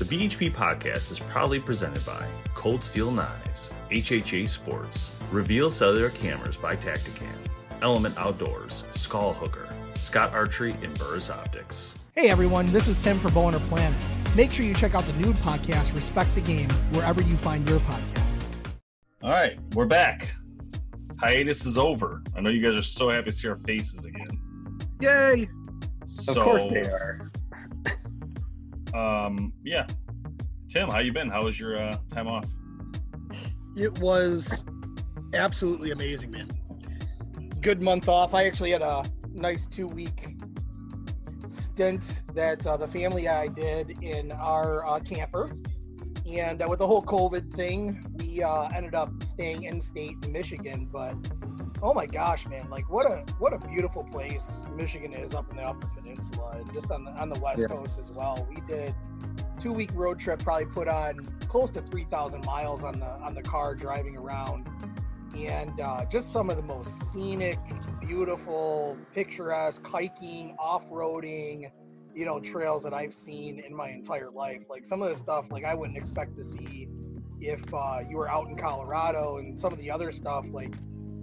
The BHP podcast is proudly presented by Cold Steel Knives, HHA Sports, Reveal Cellular Cameras by Tacticam, Element Outdoors, Skull Hooker, Scott Archery, and Burris Optics. Hey everyone, this is Tim for Bowhunter Planet. Make sure you check out the nude podcast, Respect the Game, wherever you find your podcasts. All right, we're back. Hiatus is over. I know you guys are so happy to see our faces again. Yay! So, Of course they are. Um, yeah. Tim, how you been? How was your uh, time off? It was absolutely amazing, man. Good month off. I actually had a nice two week stint that uh, the family I did in our uh, camper. And uh, with the whole COVID thing, we uh, ended up staying in state Michigan. But oh my gosh, man! Like what a what a beautiful place Michigan is up in the Upper Peninsula and just on the on the West Yeah. Coast as well. We did two week road trip, probably put on close to three thousand miles on the on the car driving around, and uh, just some of the most scenic, beautiful, picturesque hiking, off roading you know trails that I've seen in my entire life. Like some of the stuff like I wouldn't expect to see if uh, you were out in Colorado and some of the other stuff like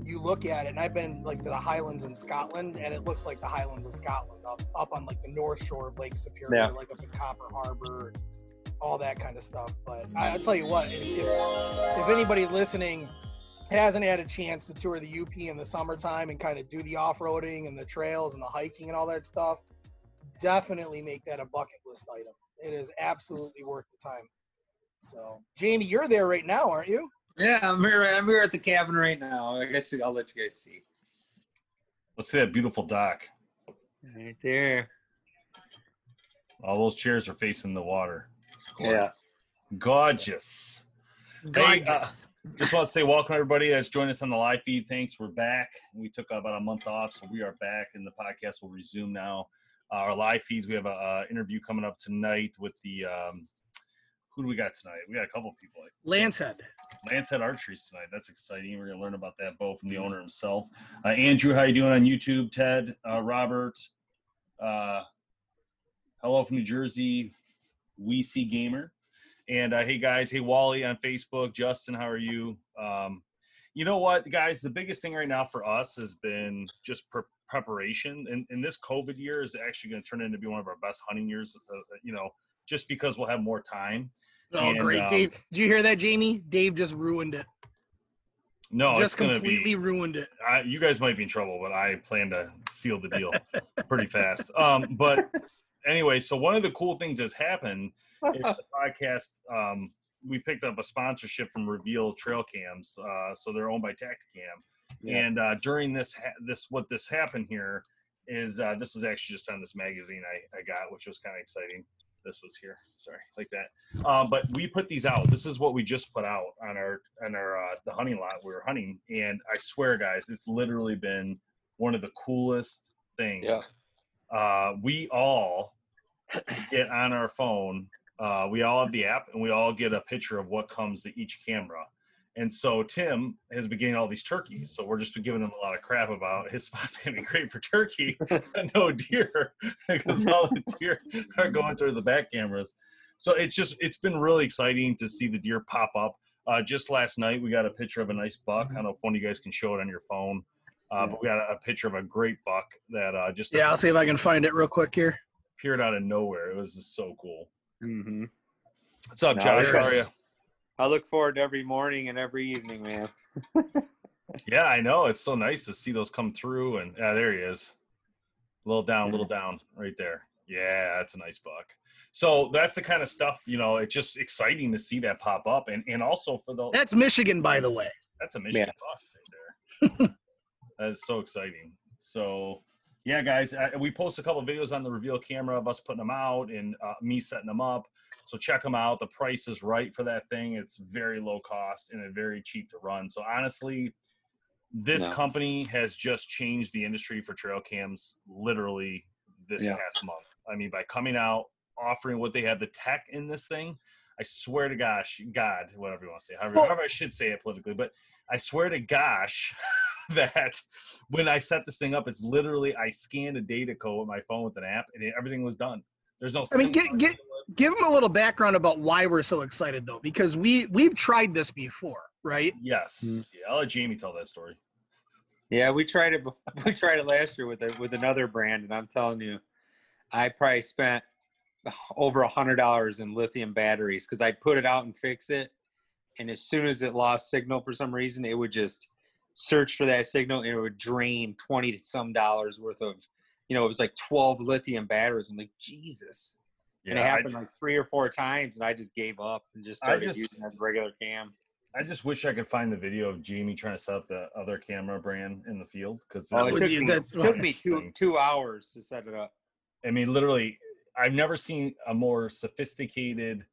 you look at it and I've been like to the Highlands in Scotland and it looks like the Highlands of Scotland up up on like the north shore of Lake Superior, Yeah. like up in Copper Harbor, all that kind of stuff. But I, I'll tell you what, if, if, if anybody listening hasn't had a chance to tour the UP in the summertime and kind of do the off-roading and the trails and the hiking and all that stuff, definitely make that a bucket list item. It is absolutely worth the time. So, Jamie, you're there right now, aren't you? Yeah, I'm here. I'm here at the cabin right now. I guess I'll let you guys see. Let's see that beautiful dock. Right there. All those chairs are facing the water. It's Yeah. Gorgeous. Hey, uh, Gorgeous. just want to say welcome everybody that's joined us on the live feed. Thanks, we're back. We took about a month off, so we are back, and the podcast will resume now. Uh, our live feeds. We have a uh, interview coming up tonight with the. Um, who do we got tonight? We got a couple people. Lancehead. Lance at Archeries tonight. That's exciting. We're gonna learn about that bow from the owner himself. Uh, Andrew, how you doing on YouTube? Ted, uh, Robert, uh, hello from New Jersey, We See Gamer, and uh, hey guys, hey Wally on Facebook. Justin, how are you? Um, you know what, guys? The biggest thing right now for us has been just pre- preparation, and, and this COVID year is actually going to turn into be one of our best hunting years. Uh, you know, just because we'll have more time. Oh, And, great, um, Dave. Did you hear that, Jamie? Dave just ruined it. No, just going completely be. ruined it. I, you guys might be in trouble, but I plan to seal the deal pretty fast. Um, but anyway, so one of the cool things that's happened is the podcast. Um, we picked up a sponsorship from Reveal Trail Cams, uh, so they're owned by Tacticam. Yeah. And uh, during this, ha- this what this happened here is uh, this was actually just on this magazine I, I got, which was kind of exciting. This was here, sorry, like that. Um, but we put these out. This is what we just put out on our on our uh, the hunting lot we were hunting, and I swear, guys, it's literally been one of the coolest things. Yeah. Uh, we all get on our phone. Uh, we all have the app, and we all get a picture of what comes to each camera. And so Tim has been getting all these turkeys. So we're just been giving him a lot of crap about his spot's gonna be great for turkey, no deer, because all the deer are going through the back cameras. So it's just it's been really exciting to see the deer pop up. Uh, just last night, we got a picture of a nice buck. I don't know if one of you guys can show it on your phone, uh, but we got a, a picture of a great buck that uh, just Yeah, I'll see if I can find it real quick here. appeared out of nowhere. It was just so cool. Mm-hmm. What's up, No, Josh? How are you? Is. I look forward to every morning and every evening, man. Yeah, I know. It's so nice to see those come through. And yeah, there he is. A little down, a little down, right there. Yeah, that's a nice buck. So that's the kind of stuff, you know, it's just exciting to see that pop up. And and also for the That's Michigan, by the way. that's a Michigan buck right there. that is so exciting. So yeah, guys, uh, we post a couple videos on the reveal camera of us putting them out and uh, me setting them up. So check them out. The price is right for that thing. It's very low cost and it's very cheap to run. So honestly, this No. company has just changed the industry for trail cams literally this Yeah. past month. I mean, by coming out, offering what they have, the tech in this thing, I swear to gosh, God, whatever you want to say, however, Well- however I should say it politically, but I swear to gosh that when I set this thing up, it's literally I scanned a data code with my phone with an app, and it, everything was done. There's no. I mean, get- get- Give them a little background about why we're so excited, though, because we we've tried this before, right? Yes, Mm. yeah, I'll let Jamie tell that story. Yeah, we tried it. Before, we tried it last year with a, with another brand, and I'm telling you, I probably spent over a hundred dollars in lithium batteries because I'd put it out and fix it, and as soon as it lost signal for some reason, it would just search for that signal and it would drain twenty to some dollars worth of, you know, it was like twelve lithium batteries. I'm like, Jesus. and it Yeah, I- happened like three or four times, and I just gave up and just started just- using as regular cam. I just wish I could find the video of Jamie trying to set up the other camera brand in the field because Oh, it would took me, that- it took me two Things. two hours to set it up. I mean, literally, I've never seen a more sophisticated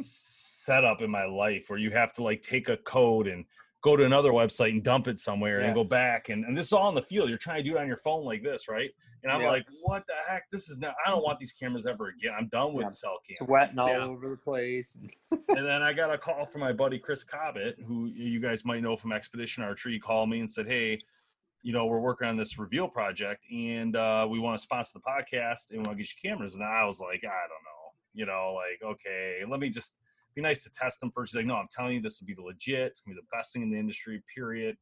setup in my life where you have to like take a code and go to another website and dump it somewhere Yeah. and go back and, and this is all in the field. You're trying to do it on your phone like this, right? And I'm Yeah. like, what the heck? This is not. I don't want these cameras ever again. I'm done with Yeah. cell cameras. sweating all over the place. and then I got a call from my buddy Chris Cobbett, who you guys might know from Expedition Archery. He called me and said, "Hey, you know, we're working on this reveal project, and uh, we want to sponsor the podcast, and we want to get you cameras." And I was like, "I don't know, you know, like okay, let me just be nice to test them first. He's like, "No, I'm telling you, this will be the legit. It's gonna be the best thing in the industry, period."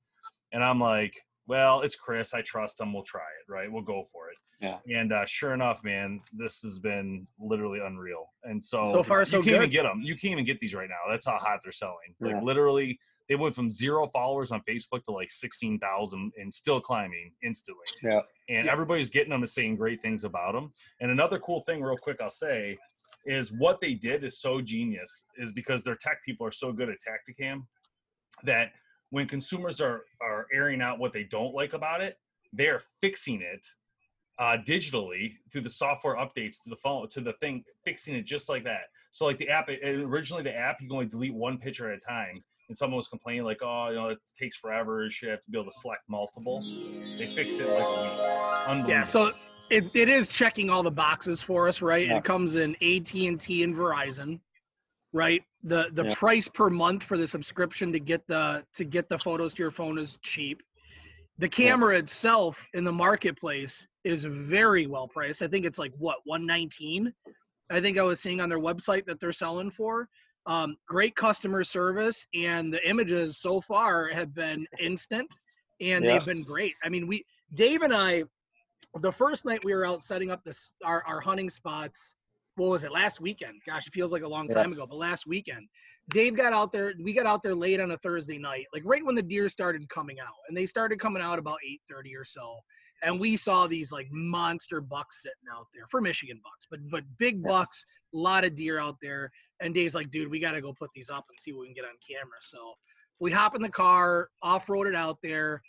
And I'm like, "Well, it's Chris. I trust him. We'll try it. Right? We'll go for it." Yeah. And uh, sure enough, man, this has been literally unreal. And so, So far, so you can't even get them. You can't even get these right now. That's how hot they're selling. Like Yeah. literally, they went from zero followers on Facebook to like sixteen thousand, and still climbing instantly. Yeah. And Yeah. everybody's getting them and saying great things about them. And another cool thing, real quick, I'll say, is what they did is so genius. Is because their tech people are so good at Tacticam that when consumers are are airing out what they don't like about it, they are fixing it uh, digitally through the software updates to the phone to the thing, fixing it just like that. So like the app, it, originally the app you can only delete one picture at a time, and someone was complaining like, oh, you know, it takes forever. You should have to be able to select multiple. They fixed it like a week. Unbelievable. Yeah, so it, it is checking all the boxes for us, right? Yeah. It comes in AT and T and Verizon, right? The the Yeah. price per month for the subscription to get the to get the photos to your phone is cheap. The camera itself in the marketplace is very well priced. I think it's like what 119. I think I was seeing on their website that they're selling for. Um, great customer service, and the images so far have been instant, and Yeah. they've been great. I mean, we Dave and I the first night we were out setting up this our, our hunting spots what was it last weekend gosh it feels like a long Yeah. time ago but last weekend dave got out there we got out there late on a thursday night like right when the deer started coming out and they started coming out about 8.30 or so and we saw these like monster bucks sitting out there for michigan bucks but but big Yeah. bucks a lot of deer out there and dave's like dude we got to go put these up and see what we can get on camera so we hop in the car off-road it out there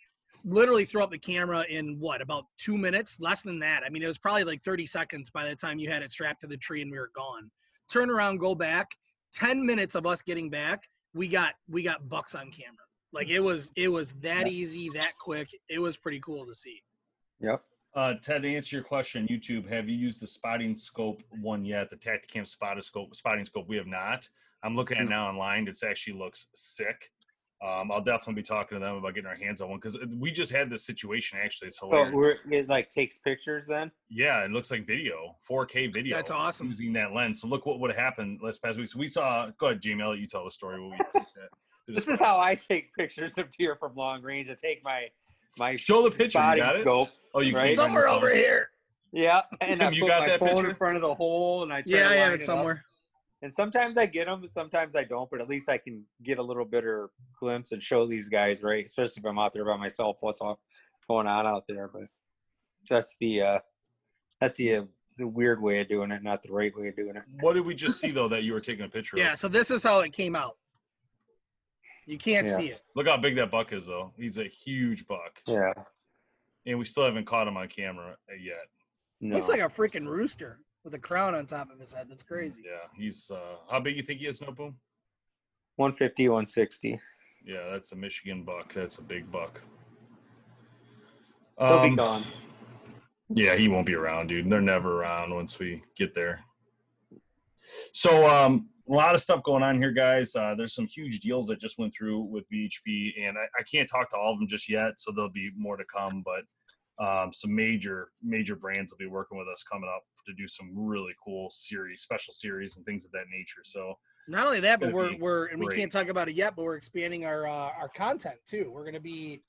literally throw up the camera in what about two minutes less than that i mean it was probably like 30 seconds by the time you had it strapped to the tree and we were gone turn around go back 10 minutes of us getting back we got we got bucks on camera like it was it was that easy that quick it was pretty cool to see Yep. Uh, Ted, to answer your question, YouTube, have you used the spotting scope one yet? The Tacticam spotting scope, spotting scope, we have not. I'm looking at it now online. It actually looks sick. Um, I'll definitely be talking to them about getting our hands on one because we just had this situation. Actually, it's So hilarious. we're, it like takes pictures then. yeah, it looks like video, 4K video. That's awesome. Using that lens. So look what would have happened last past week. So we saw. Go ahead, Jamie. I'll let you tell the story. What we This is how I take pictures of deer from long range. I take my my Show the picture. You body got it? scope. Oh, you Right. can't Somewhere over here. Yeah, and I Tim, you put got my that phone picture? in front of the hole, and I try Yeah, to I have line it up. Somewhere. And sometimes I get them, sometimes I don't. But at least I can get a little better glimpse and show these guys, right? Especially if I'm out there by myself, what's all going on out there. But that's the uh that's the uh, the weird way of doing it, not the right way of doing it. What did we just see though that you were taking a picture Yeah, of? so this is how it came out. You can't Yeah. see it. Look how big that buck is though. He's a huge buck. Yeah. And we still haven't caught him on camera yet. No. Looks like a freaking rooster with a crown on top of his head. That's crazy. Yeah, he's uh how big you think he is, Snow Boom? 150, 160. Yeah, that's a Michigan buck. That's a big buck. They'll be Um, gone. Yeah, he won't be around, dude. They're never around once we get there. So, um, a lot of stuff going on here, guys. Uh, there's some huge deals that just went through with BHP, and I, I can't talk to all of them just yet, so there'll be more to come. But um, some major, major brands will be working with us coming up to do some really cool series, special series, and things of that nature. So, Not only that, but we're we're and we can't talk about it yet, but we're expanding our uh, our content too. We're going to be,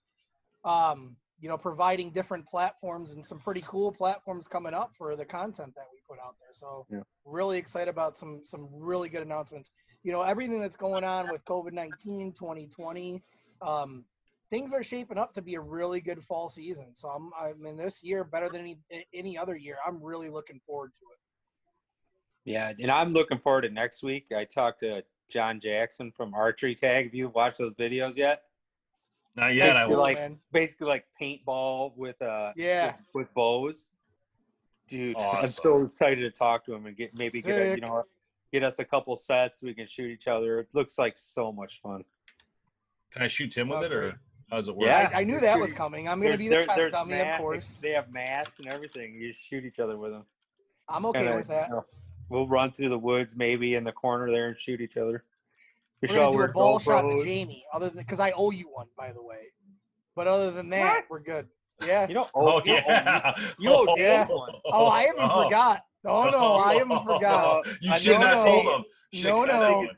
um, you know, providing different platforms and some pretty cool platforms coming up for the content that we put out there. So Yeah. really excited about some some really good announcements. You know, everything that's going on with COVID 19, 2020. Um, things are shaping up to be a really good fall season. So I'm, I mean, this year better than any any other year. I'm really looking forward to it. Yeah, and I'm looking forward to next week. I talked to John Jackson from Archery Tag. Have you watched those videos yet? not yet. I Basically will. like man. basically like paintball with uh Yeah. with, with bows. Dude, I'm so excited to talk to him and get maybe get a, you know get us a couple sets so we can shoot each other. It looks like so much fun. Can I shoot Tim with Oh, it, or great. how does it work? Yeah. I, I knew They're that was coming. I'm going to be the there- test there's dummy, of course. They have masks and everything. You shoot each other with them. I'm okay And, with that. you know, we'll run through the woods maybe in the corner there and shoot each other. We We're should all gonna do a wear ball shot to Jamie, other than because I owe you one, by the way. But other than that, What? we're good. Yeah. You know, Oh, you know, yeah. you oh. owe Oh, Dave one. Oh, I haven't Oh. forgot. Oh no, I haven't forgot. You I should know, not no. told him. Should've No, no.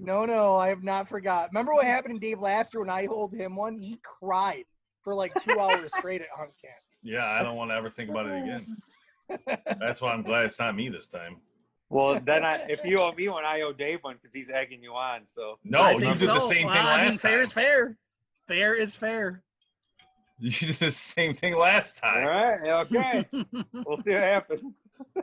No, no, I have not forgot. Remember what happened to Dave last year when I hold him one? He cried for like two hours straight at hunt camp. Yeah, I don't want to ever think about it again. That's why I'm glad it's not me this time. Well, then I, if you owe me one, I owe Dave one because he's egging you on. So No, you think did the so. same Well, thing I mean, last fair is fair. Fair is fair. You did the same thing last time. All right. okay, we'll see what happens.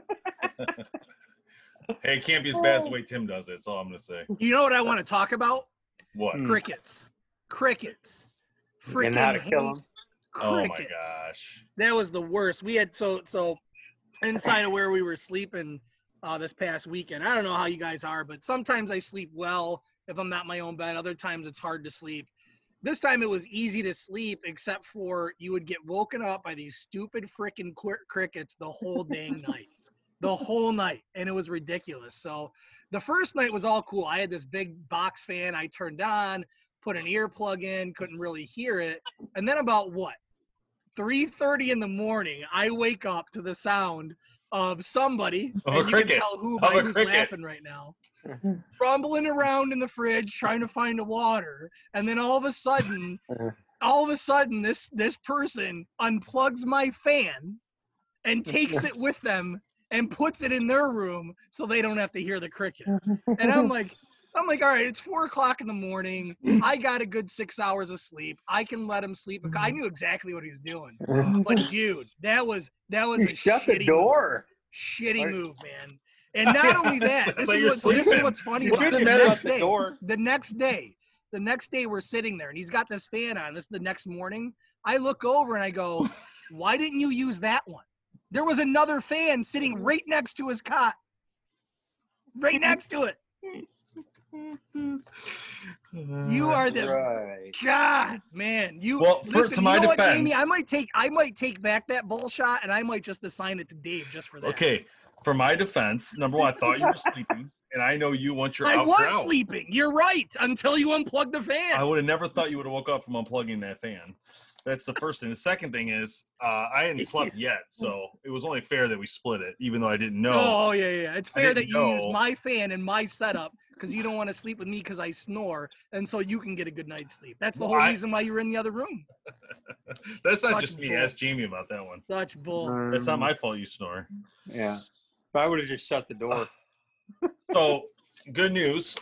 Hey, it can't be as bad as the way Tim does it. That's all I'm gonna say. You know what I want to talk about? What? Hmm. Crickets. Crickets. Freaking and how to kill hate him. Oh my crickets. gosh. That was the worst. We had so so inside of where we were sleeping uh, this past weekend. I don't know how you guys are, but sometimes I sleep well if I'm not in my own bed. Other times it's hard to sleep. This time it was easy to sleep, except for you would get woken up by these stupid freaking qu- crickets the whole dang night, the whole night, and it was ridiculous. So the first night was all cool. I had this big box fan I turned on, put an earplug in, couldn't really hear it, and then about what 3:30 in the morning, I wake up to the sound of somebody, Of a and you cricket. can tell who Of by a who's cricket. laughing right now, rumbling around in the fridge trying to find a water, and then all of a sudden, uh-huh. all of a sudden, this this person unplugs my fan and takes it with them and puts it in their room so they don't have to hear the cricket. And I'm like, I'm like, all right, it's four o'clock in the morning. I got a good six hours of sleep. I can let him sleep. I mm-hmm. knew exactly what he was doing. But dude, that was that was You a shut shitty the door. shitty Are- move, man. And not only that, this is, what, this is what's funny about. The next day, door. the next day, the next day we're sitting there and he's got this fan on. This is the next morning. I look over and I go, why didn't you use that one? There was another fan sitting right next to his cot. Right next to it. You are the Right. God, man. You Well, for- listen, to my you know what, Jamie? defense- I might take I might take back that bull shot and I might just assign it to Dave just for that. Okay. For my defense, number one, I thought you were sleeping, and I know you want you're I out. was you're out. sleeping. You're right. Until you unplugged the fan. I would have never thought you would have woke up from unplugging that fan. That's the first thing. The second thing is uh, I hadn't slept yet, so it was only fair that we split it, even though I didn't know. Oh yeah, yeah. It's fair that you use my fan and my setup because you don't want to sleep with me because I snore, and so you can get a good night's sleep. That's the Well, whole I- reason why you were in the other room. That's not Such just me. bull. Ask Jamie about that one. Such bull. That's not Um, my fault. You snore. Yeah. If I would have just shut the door. So, good news.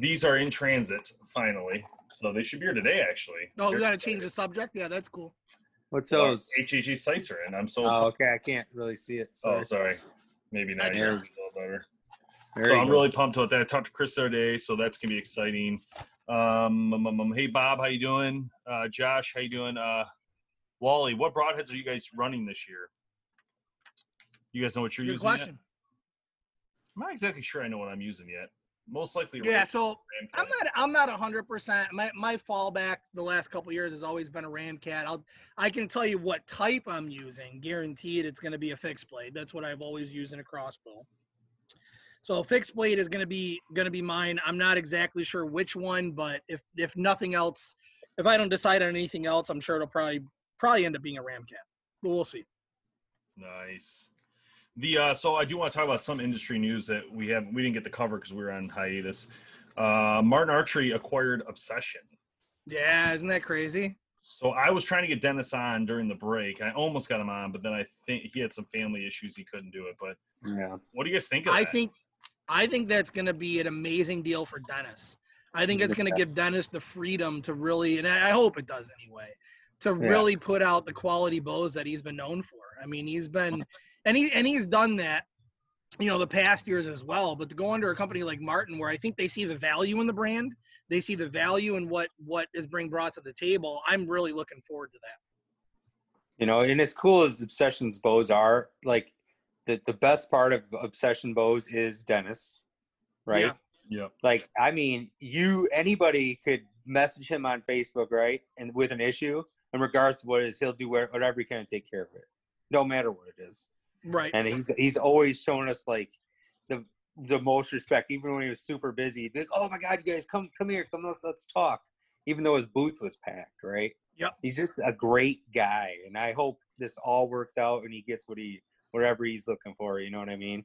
These are in transit finally. So they should be here today, actually. Oh, we They're got to change the subject. Yeah, that's cool. What's Well, those? HHA sights are in. I'm so. Oh, okay. I can't really see it. oh, Sorry. sorry. Maybe not. There. A little better. There so you I'm go. really pumped about that. I talked to Chris the other day, so that's gonna be exciting. Um, um, um, um, hey Bob, how you doing? Uh, Josh, how you doing? Uh, Wally, what broadheads are you guys running this year? You guys know what you're Good using yet? question. I'm not exactly sure I know what I'm using yet. Most likely. Yeah, Ram- so Ram I'm not I'm not hundred percent. My my fallback the last couple years has always been a Ramcat. I'll I can tell you what type I'm using. Guaranteed it's gonna be a fixed blade. That's what I've always used in a crossbow. So a fixed blade is gonna be gonna be mine. I'm not exactly sure which one, but if if nothing else, if I don't decide on anything else, I'm sure it'll probably probably end up being a Ramcat. But we'll see. Nice. The uh, so I do want to talk about some industry news that we have we didn't get to cover because we were on hiatus. Uh, Martin Archery acquired Obsession. Yeah, isn't that crazy? So I was trying to get Dennis on during the break. I almost got him on, but then I think he had some family issues. He couldn't do it. But Yeah. what do you guys think of I that? think I think that's going to be an amazing deal for Dennis. I think it's going to give Dennis the freedom to really, and I I hope it does anyway, to Yeah. really put out the quality bows that he's been known for. I mean, he's been, and he and he's done that, you know, the past years as well. But to go under a company like Martin, where I think they see the value in the brand, they see the value in what what is being brought to the table. I'm really looking forward to that. You know, and as cool as Obsession's bows are, like the, the best part of Obsession bows is Dennis, right? Yeah. Yep. Like, I mean, you anybody could message him on Facebook, right? And with an issue, in regards to what it is, he'll do whatever he can to take care of it, no matter what it is. Right. And he's he's always shown us like the the most respect, even when he was super busy. He'd be like, "Oh my God, you guys, come come here, come let's, let's talk," even though his booth was packed, right? Yep. He's just a great guy, and I hope this all works out and he gets what he whatever he's looking for. You know what I mean?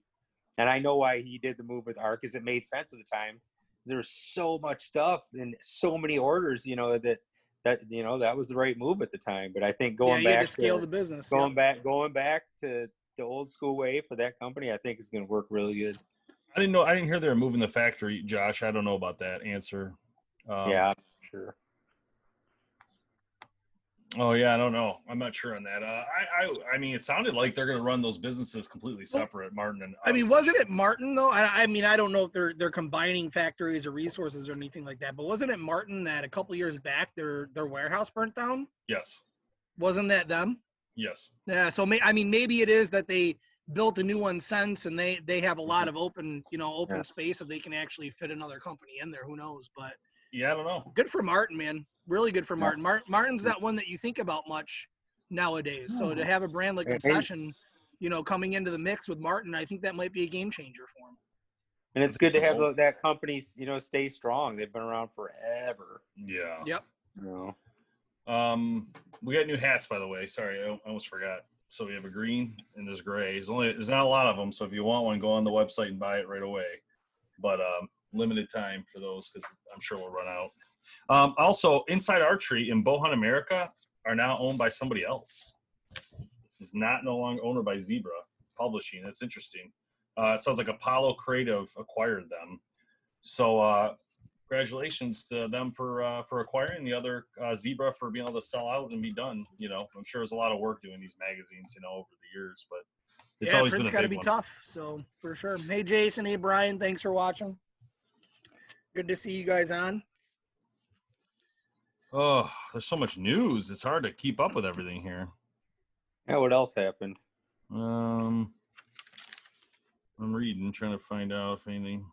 And I know why he did the move with Arc, because it made sense at the time. There's so much stuff and so many orders, you know that that you know that was the right move at the time. But I think going had back to scale to, the business. going Yep. back going back to the old school way for that company, I think is going to work really good. I didn't know. I didn't hear they were moving the factory, Josh. I don't know about that answer. Um, yeah, sure. Oh yeah, I don't know. I'm not sure on that. Uh, I, I, I mean, it sounded like they're going to run those businesses completely separate, Martin and. I mean, wasn't it Martin though? I, I mean, I don't know if they're they're combining factories or resources or anything like that, but wasn't it Martin that a couple years back their their warehouse burnt down? Yes. Wasn't that them? Yes. Yeah. So may, I mean, maybe it is that they built a new one since, and they they have a lot Mm-hmm. of open you know open Yeah. space that they can actually fit another company in there. Who knows? But Yeah, I don't know. good for Martin, man. Really good for Yeah. Martin. Mar- Martin's not one that you think about much nowadays. So to have a brand like And- Obsession, you know, coming into the mix with Martin, I think that might be a game changer for him. And it's good to have that company, you know, stay strong. They've been around forever. Yeah. Yep. You know. Um, we got new hats, by the way. Sorry, I almost forgot. So we have a green and this gray. There's only there's not a lot of them. So if you want one, go on the website and buy it right away. But um, limited time for those because I'm sure we'll run out. Um, also, Inside Archery and Bowhunt America are now owned by somebody else. This is not no longer owned by Zebra Publishing. That's interesting. Uh, it sounds like Apollo Creative acquired them. So uh, congratulations to them for uh, for acquiring the other uh, Zebra for being able to sell out and be done. You know, I'm sure it was a lot of work doing these magazines, you know, over the years, but it's yeah, always been print's a got to be one. tough. So for sure. Hey, Jason. Hey, Brian. Thanks for watching. Good to see you guys on. Oh, there's so much news. It's hard to keep up with everything here. Yeah. What else happened? Um, I'm reading, trying to find out if anything.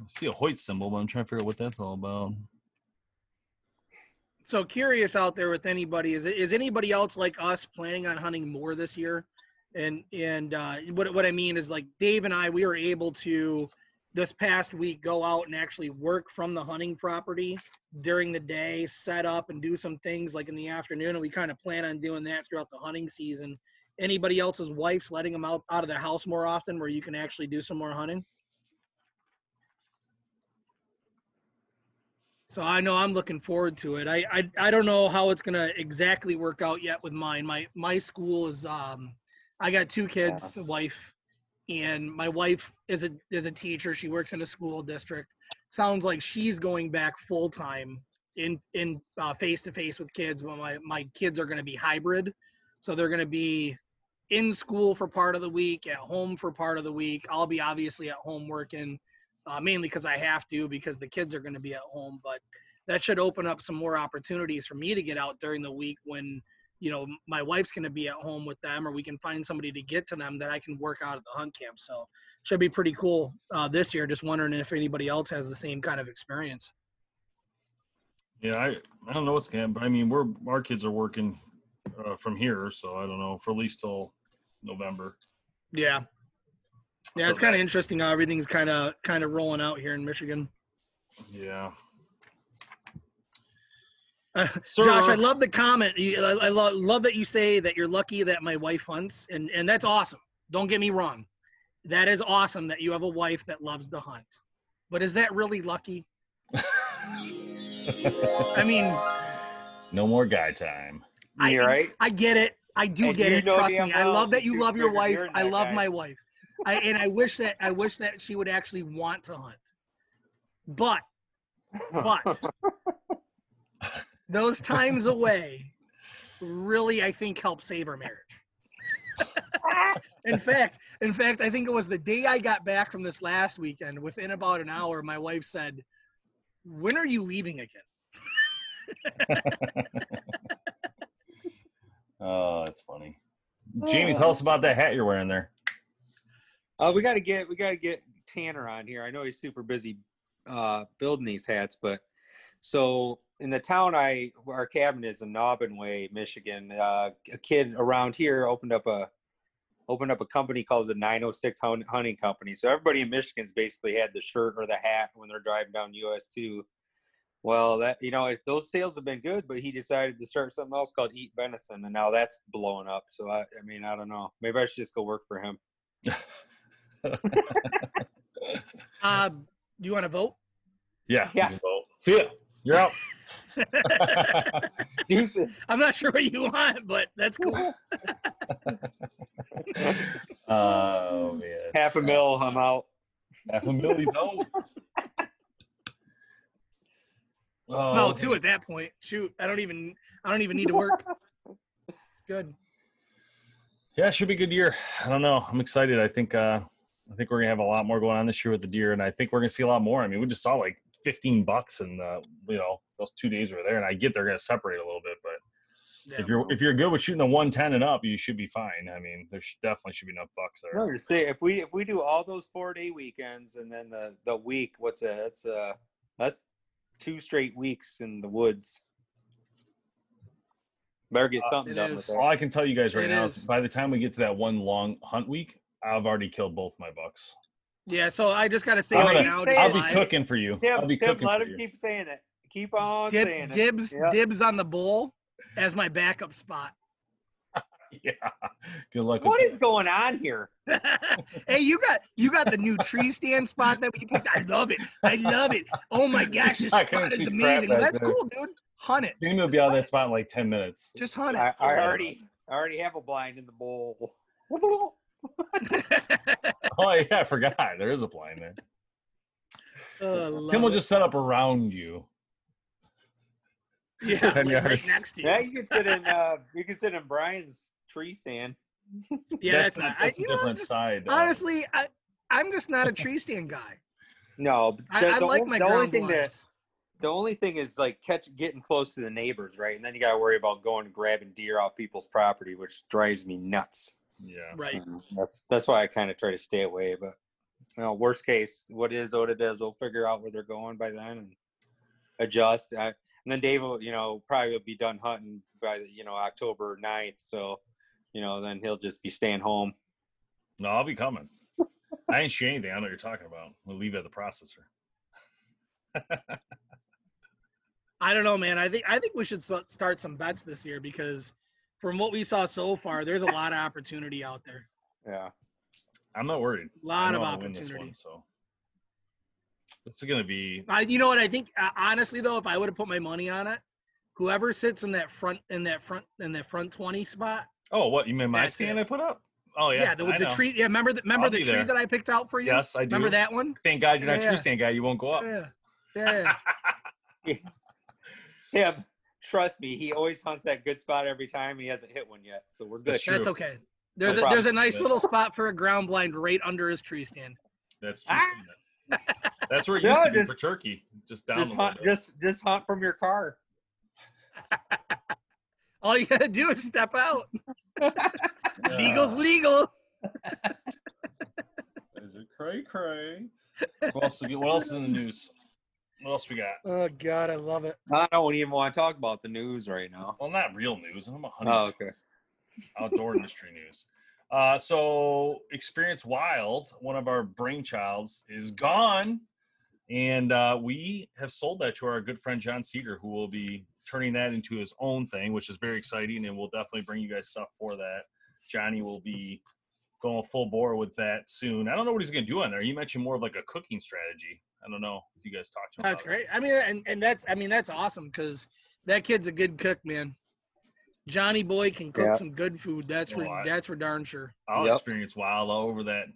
I see a Hoyt symbol, but I'm trying to figure out what that's all about. So curious out there with anybody is is anybody else like us planning on hunting more this year? And and uh, what what I mean is like Dave and I we were able to this past week go out and actually work from the hunting property during the day, set up and do some things like in the afternoon. And we kind of plan on doing that throughout the hunting season. Anybody else's wife's letting them out, out of the house more often where you can actually do some more hunting? So I know I'm looking forward to it. I I, I don't know how it's gonna exactly work out yet with mine. My my school is um I got two kids, a wife, and my wife is a is a teacher. She works in a school district. Sounds like she's going back full time in in face to face with kids. But my my kids are going to be hybrid, so they're going to be in school for part of the week, at home for part of the week. I'll be obviously at home working, uh, mainly because I have to because the kids are going to be at home. But that should open up some more opportunities for me to get out during the week when you know my wife's going to be at home with them or we can find somebody to get to them that i can work out at the hunt camp. So should be pretty cool uh, this year. Just wondering if anybody else has the same kind of experience. Yeah i i don't know what's going but i mean we're our kids are working uh, from here so i don't know for at least till november. Yeah yeah So it's kind of interesting how everything's kind of kind of rolling out here in michigan yeah Uh, Josh, I love the comment. I, I love, love that you say that you're lucky that my wife hunts, and and that's awesome. Don't get me wrong, that is awesome that you have a wife that loves to hunt. But is that really lucky? I mean, no more guy time I, You're right. I get it. I do And get you it. Trust me. I love that you love your wife. I love guy. my wife. I, and I wish that I wish that she would actually want to hunt. But but those times away really I think help save our marriage. in fact, in fact, I think it was the day I got back from this last weekend. Within about an hour, my wife said, "When are you leaving again?" oh that's funny jamie oh. tell us about that hat you're wearing there Uh, we got to get we got to get Tanner on here. I know he's super busy uh, building these hats, but so in the town I our cabin is in Aubin Way, Michigan. Uh, a kid around here opened up a opened up a company called the 906 Hunting Company. So everybody in Michigan's basically had the shirt or the hat when they're driving down US two. Well, that you know, those sales have been good, but he decided to start something else called Eat Venison, and now that's blowing up. So I, I mean, I don't know. Maybe I should just go work for him. Uh, do you want to vote? yeah Yeah. vote. see ya you're out Deuces. I'm not sure what you want, but that's cool. oh man Half a mil, I'm out. half a million out oh, no, two at that point. Shoot, I don't even I don't even need to work. It's good. Yeah, it should be a good year. I don't know. I'm excited. I think uh I think we're gonna have a lot more going on this year with the deer, and I think we're gonna see a lot more. I mean, we just saw like 15 bucks and uh, you know those two days were there, and I get they're gonna separate a little bit, but Yeah. if you're if you're good with shooting a 110 and up, you should be fine. I mean, there should, definitely should be enough bucks there. No, just say if we if we do all those four day weekends and then the the week, what's a that's uh that's two straight weeks in the woods. Better get something it done is. with All. I can tell you guys right It now is. is by the time we get to that one long hunt week, I've already killed both my bucks. Yeah, so I just gotta say I'm right gonna- now, say just I'll be live, cooking for you. Tim, I'll be Tim, cooking let for him you. keep saying it. Keep on dib, saying it. dibs Yep. dibs on the bowl as my backup spot. Yeah. Good luck. What with is going on here? hey, you got you got the new tree stand spot that we picked. I love it. I love it. Oh my gosh, this I couldn't spot is crap amazing. back That's there. cool, dude. Hunt it. that. Jamie will be out of that spot in like 10 minutes. Just hunt I, it. I already I already have a blind in the bowl. Oh yeah, I forgot. There is a blind there. Oh, love will just set up around you. yeah, like right next to you. yeah, you can sit in uh you can sit in Brian's tree stand. Yeah, that's that's, not, not. That's you a know, different just, side. honestly, I I'm just not a tree stand guy. No, but I, I the like on- my the only thing that the only thing is like catch getting close to the neighbors, right? And then you got to worry about going and grabbing deer off people's property, which drives me nuts. Yeah. Right. Mhm. That's that's why I kind of try to stay away. But you know, worst case, what is what it is. We'll figure out where they're going by then and adjust. I, and then Dave will, you know, probably will be done hunting by you know October 9th. So, you know, then he'll just be staying home. No, I'll be coming. I didn't shoot anything. I know what you're talking about. We'll leave it at the processor. I don't know, man. I think I think we should start some bets this year because from what we saw so far, there's a lot of opportunity out there. Yeah. I'm not worried. A lot of know I'll win this opportunity. one, so this is gonna be. I, you know what? I think uh, honestly though, if I would have put my money on it, whoever sits in that front in that front in that front twenty spot, Oh, what you mean my stand it. I put up? Oh yeah, yeah, the, the tree. Yeah, remember the remember I'll the tree there. that I picked out for you? Yes, I do. Remember that one? Thank God you're not Yeah. tree stand guy. You won't go up. Yeah, yeah. Him. Trust me, he always hunts that good spot every time. He hasn't hit one yet, so we're good. That's true. That's okay. There's No a there's a nice little spot for a ground blind right under his tree stand. That's true. Ah! That's where it No, used to be just- for turkey. Just down Just a hunt, just just hunt from your car. All you gotta do is step out. Yeah. Legal's legal. Is it cray cray? What else, what else is in the news? What else we got? Oh God, I love it. I don't even want to talk about the news right now. Well, not real news. I'm a hunting. Oh, okay. outdoor industry news. Uh, so, Experience Wild, one of our brainchilds, is gone, and uh, we have sold that to our good friend John Cedar, who will be turning that into his own thing, which is very exciting, and we'll definitely bring you guys stuff for that. Johnny will be going full bore with that soon. I don't know what he's going to do on there. You mentioned more of like a cooking strategy. I don't know if you guys talked to him. That's about great. I mean, and, and that's I mean that's awesome because that kid's a good cook, man. Johnny Boy can cook Yeah. some good food. That's for Oh, I- that's for darn sure. I'll Yep. experience Wild all over that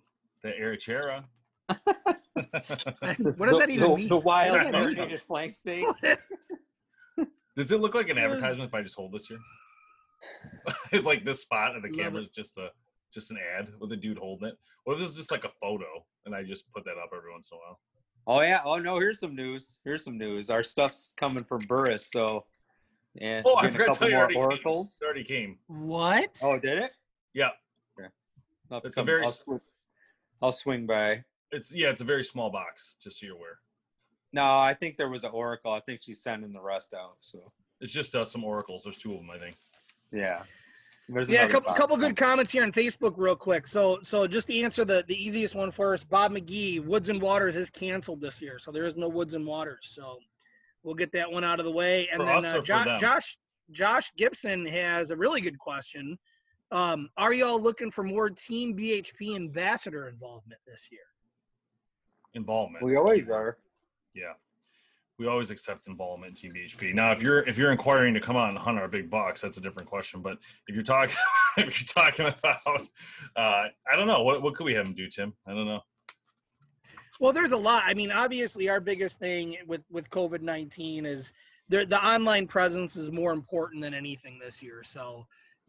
that arrachera. What does that even the, mean? The wild What does that flank steak. Does it look like an advertisement if I just hold this here? it's like this spot of the camera is just a just an ad with a dude holding it. What if this is just like a photo and I just put that up every once in a while? Oh yeah. Oh no. Here's some news. Here's some news. Our stuff's coming from Burris. So, and Oh, I getting a forgot to couple tell you, more already came. oracles. It already came. What? Oh, did it? Yeah, I'll It's a very I'll, s- swing, I'll swing by. it's yeah, it's a very small box, just so you're aware. No, I think there was an oracle. I think she's sending the rest out. So It's just uh, some oracles. There's two of them, I think. yeah. There's Yeah, a couple, box couple good comments here on Facebook, real quick. So, so just to answer the the easiest one first, Bob McGee, Woods and Waters is canceled this year, so there is no Woods and Waters. So, we'll get that one out of the way. And For then us uh, or for Jo- them? Josh Josh Gibson has a really good question. Um, are y'all looking for more Team BHP ambassador involvement this year? Involvement. We always are. Yeah. We always accept involvement in Team BHP. Now, if you're if you're inquiring to come out and hunt our big bucks, that's a different question. But if you're talking if you're talking about, uh, I don't know what what could we have him do, Tim? I don't know. Well, there's a lot. I mean, obviously, our biggest thing with with COVID nineteen is the the online presence is more important than anything this year. So,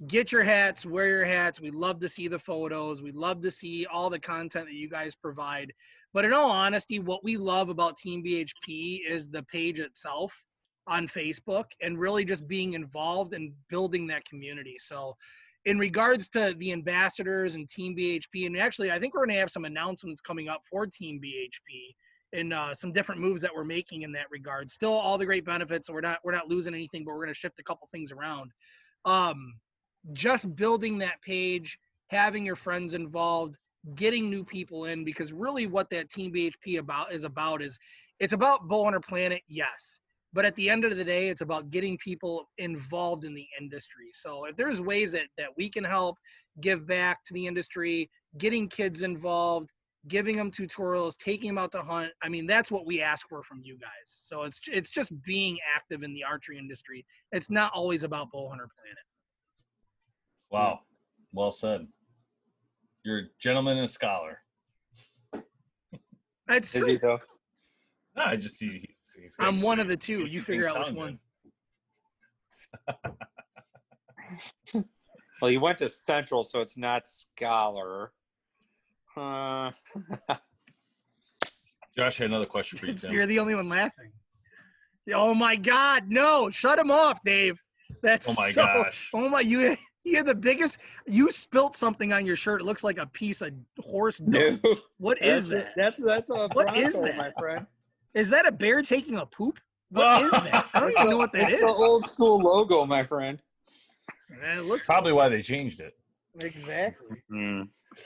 get your hats, wear your hats. We love to see the photos. We love to see all the content that you guys provide. But in all honesty, what we love about Team BHP is the page itself on Facebook and really just being involved and building that community. So, in regards to the ambassadors and Team BHP, and actually, I think we're going to have some announcements coming up for Team BHP and uh, some different moves that we're making in that regard. Still, all the great benefits. So we're not we're not losing anything, but we're going to shift a couple things around. Um, just building that page, having your friends involved, getting new people in, because really, what that Team BHP about is about is it's about Bowhunter Planet, yes. But at the end of the day, it's about getting people involved in the industry. So if there's ways that, that we can help give back to the industry, getting kids involved, giving them tutorials, taking them out to hunt, I mean, that's what we ask for from you guys. So it's it's just being active in the archery industry. It's not always about Bowhunter Planet. Wow. Well said. You're a gentleman and a scholar. That's Is he true. though? No, I just see he's, he's got I'm good one of the two. You figure out which sound one. Well, you went to Central, so it's not Scholar. Uh, good. Josh had another question for you, Tim. You're the only one laughing. Oh my God! No, shut him off, Dave. That's Oh my so, gosh. Oh my! You you had the biggest. You spilt something on your shirt. It looks like a piece of horse dung. no. What is that? That's that's a What is Bronco, that? my friend. Is that a bear taking a poop? What is that? I don't even know what that It's is. the old school logo, my friend. It looks Probably why they changed it. exactly. Hmm.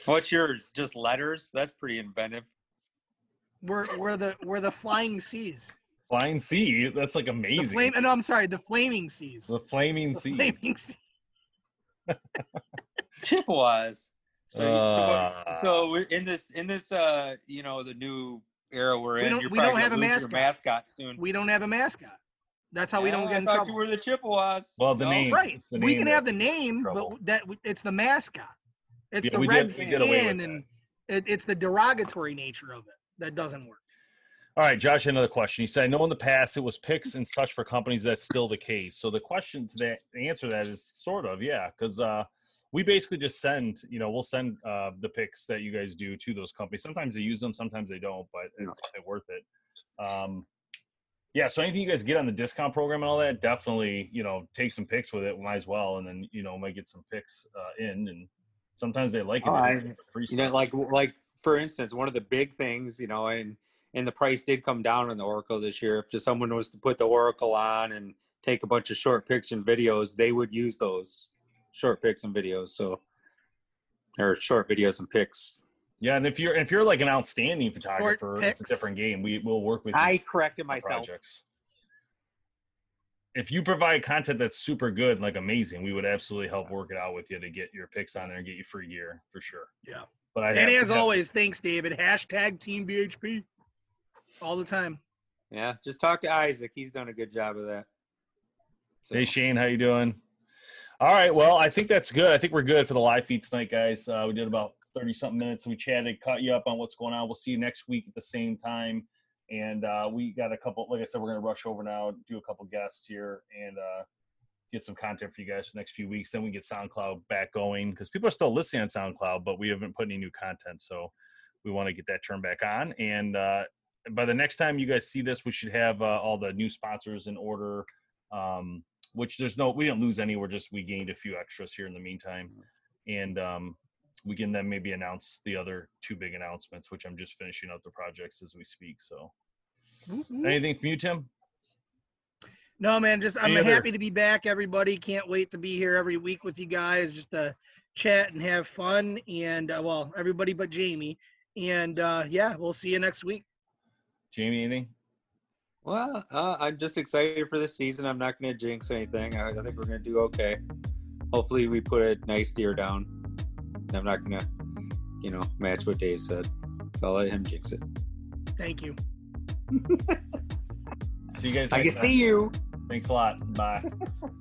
What's yours? Just letters? That's pretty inventive. We're we're the we're the flying C's. Flying C. That's like The amazing. flame. No, I'm sorry. The flaming seas. the flaming The flaming sea. Chippewas. So, Uh. so, so in this in this uh you know the new era we're We in. don't- you're we probably don't have a mascot. mascot soon. We don't have a mascot. That's how we don't get in I thought trouble. you were the Chippewas. Well, the No? name- Right. It's the We can have the name, but that it's the mascot. It's Yeah, the we red did- we did away with skin, and it, it's the derogatory nature of it that doesn't work. All right, Josh, another question. He said, I know in the past it was pics and such for companies. That's still the case. So the question to that, the answer to that is sort of, yeah, because uh, we basically just send, you know, we'll send uh, the pics that you guys do to those companies. Sometimes they use them, sometimes they don't, but it's worth it. Um, yeah, so anything you guys get on the discount program and all that, definitely, you know, take some pics with it. Might as well, and then you know, might get some pics uh, in, and sometimes they like it. Oh, I- you know, like like for instance, one of the big things, you know, and and the price did come down on the Oracle this year. If just someone was to put the Oracle on and take a bunch of short pics and videos, they would use those short pics and videos. So, or short videos and pics. Yeah, and if you're if you're like an outstanding photographer, it's a different game. We will work with you I corrected myself. projects. If you provide content that's super good, like amazing, we would absolutely help work it out with you to get your pics on there and get you free gear for sure. Yeah. But I And have- as have- always, thanks, David. Hashtag Team BHP. All the time. Yeah, just talk to Isaac. He's done a good job of that. So, Hey Shane, how you doing? All right, well, I think that's good. I think we're good for the live feed tonight, guys. Uh, we did about thirty something minutes. and We chatted, caught you up on what's going on. We'll see you next week at the same time. And uh, we got a couple. Like I said, we're gonna rush over now, do a couple guests here, and uh, get some content for you guys for the next few weeks. Then we get SoundCloud back going because people are still listening on SoundCloud, but we haven't put any new content, so we want to get that turned back on. And uh, by the next time you guys see this, we should have uh, all the new sponsors in order. Um, which there's no we didn't lose any we're just we gained a few extras here in the meantime and um we can then maybe announce the other two big announcements which i'm just finishing up the projects as we speak so anything from you tim No, man, just I'm Any other- happy to be back, everybody. Can't wait to be here every week with you guys, just to chat and have fun. And uh, well, everybody but Jamie. And uh, yeah, we'll see you next week. Jamie anything Well, uh, I'm just excited for this season. I'm not going to jinx anything. I, I think we're going to do okay. Hopefully, we put a nice deer down. I'm not going to, you know, match what Dave said. I'll let him jinx it. Thank you. see you guys I can time. see you. thanks a lot bye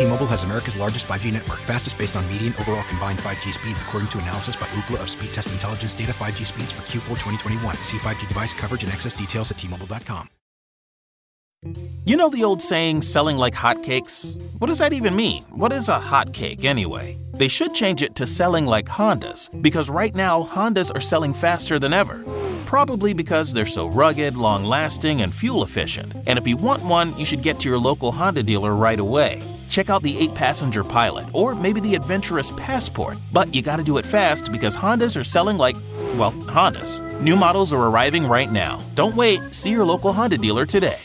T-Mobile has America's largest 5G network, fastest based on median overall combined 5G speeds, according to analysis by Ookla of Speed Test Intelligence data. 5G speeds for Q4 2021. See 5G device coverage and access details at T-Mobile.com. You know the old saying, selling like hotcakes? What does that even mean? What is a hotcake anyway? They should change it to selling like Hondas, because right now, Hondas are selling faster than ever. Probably because they're so rugged, long lasting, and fuel efficient. And if you want one, you should get to your local Honda dealer right away. Check out the 8 passenger Pilot, or maybe the adventurous Passport. But you gotta do it fast because Hondas are selling like, well, Hondas. New models are arriving right now. Don't wait, see your local Honda dealer today.